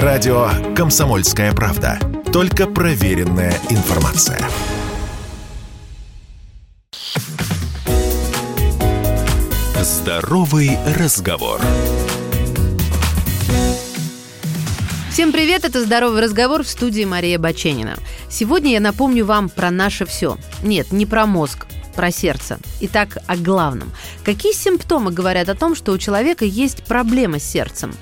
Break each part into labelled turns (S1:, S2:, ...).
S1: Радио «Комсомольская правда». Только проверенная информация. Здоровый разговор.
S2: Всем привет, это «Здоровый разговор» в студии Мария Баченина. Сегодня я напомню вам про наше все. Нет, не про мозг, про сердце. Итак, о главном. Какие симптомы говорят о том, что у человека есть проблема с сердцем?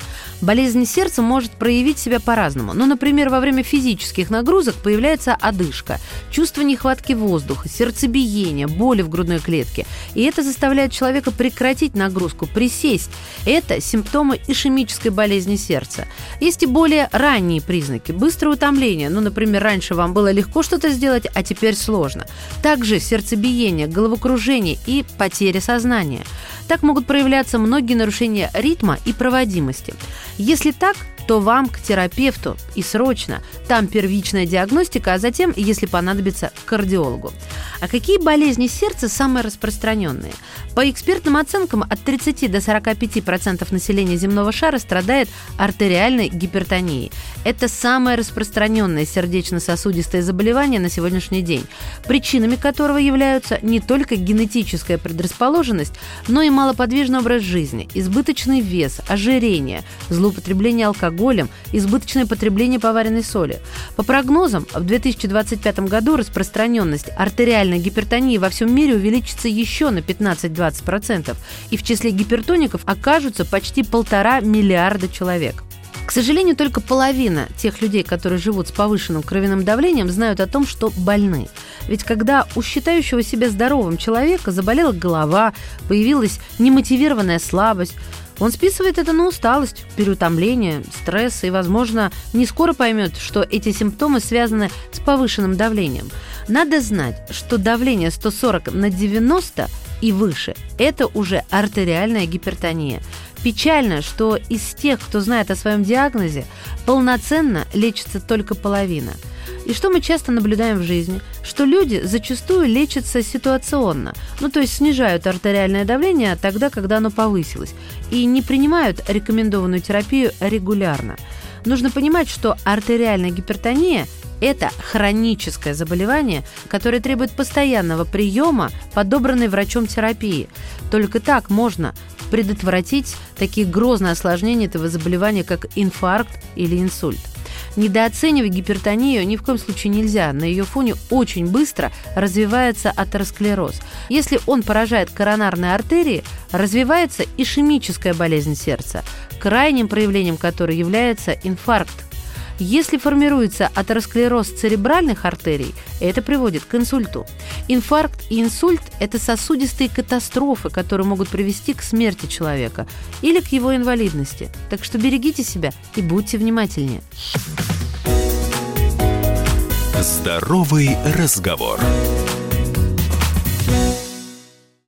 S2: Болезнь сердца может проявить себя по-разному. Ну, например, во время физических нагрузок появляется одышка, чувство нехватки воздуха, сердцебиение, боли в грудной клетке. И это заставляет человека прекратить нагрузку, присесть. Это симптомы ишемической болезни сердца. Есть и более ранние признаки. Быстрое утомление. Ну, например, раньше вам было легко что-то сделать, а теперь сложно. Также сердцебиение, головокружение и потеря сознания. Так могут проявляться многие нарушения ритма и проводимости. Если так, то вам к терапевту и срочно. Там первичная диагностика, а затем, если понадобится, к кардиологу. А какие болезни сердца самые распространенные? По экспертным оценкам, от 30 до 45% населения земного шара страдает артериальной гипертонией. Это самое распространенное сердечно-сосудистое заболевание на сегодняшний день, причинами которого являются не только генетическая предрасположенность, но и малоподвижный образ жизни, избыточный вес, ожирение, злоупотребление алкоголем, избыточное потребление поваренной соли. По прогнозам, в 2025 году распространенность артериальной гипертонии во всем мире увеличится еще на 15-20%, и в числе гипертоников окажутся почти полтора миллиарда человек. К сожалению, только половина тех людей, которые живут с повышенным кровяным давлением, знают о том, что больны. Ведь когда у считающего себя здоровым человека заболела голова, появилась немотивированная слабость, он списывает это на усталость, переутомление, стресс и, возможно, не скоро поймет, что эти симптомы связаны с повышенным давлением. Надо знать, что давление 140 на 90 и выше – это уже артериальная гипертония. Печально, что из тех, кто знает о своем диагнозе, полноценно лечится только половина. И что мы часто наблюдаем в жизни? Что люди зачастую лечатся ситуационно, ну то есть снижают артериальное давление тогда, когда оно повысилось, и не принимают рекомендованную терапию регулярно. Нужно понимать, что артериальная гипертония это хроническое заболевание, которое требует постоянного приема, подобранной врачом терапии. Только так можно предотвратить такие грозные осложнения этого заболевания, как инфаркт или инсульт. Недооценивать гипертонию ни в коем случае нельзя. На ее фоне очень быстро развивается атеросклероз. Если он поражает коронарные артерии, развивается ишемическая болезнь сердца, крайним проявлением которой является инфаркт если формируется атеросклероз церебральных артерий, это приводит к инсульту. Инфаркт и инсульт – это сосудистые катастрофы, которые могут привести к смерти человека или к его инвалидности. Так что берегите себя и будьте внимательнее.
S1: Здоровый разговор.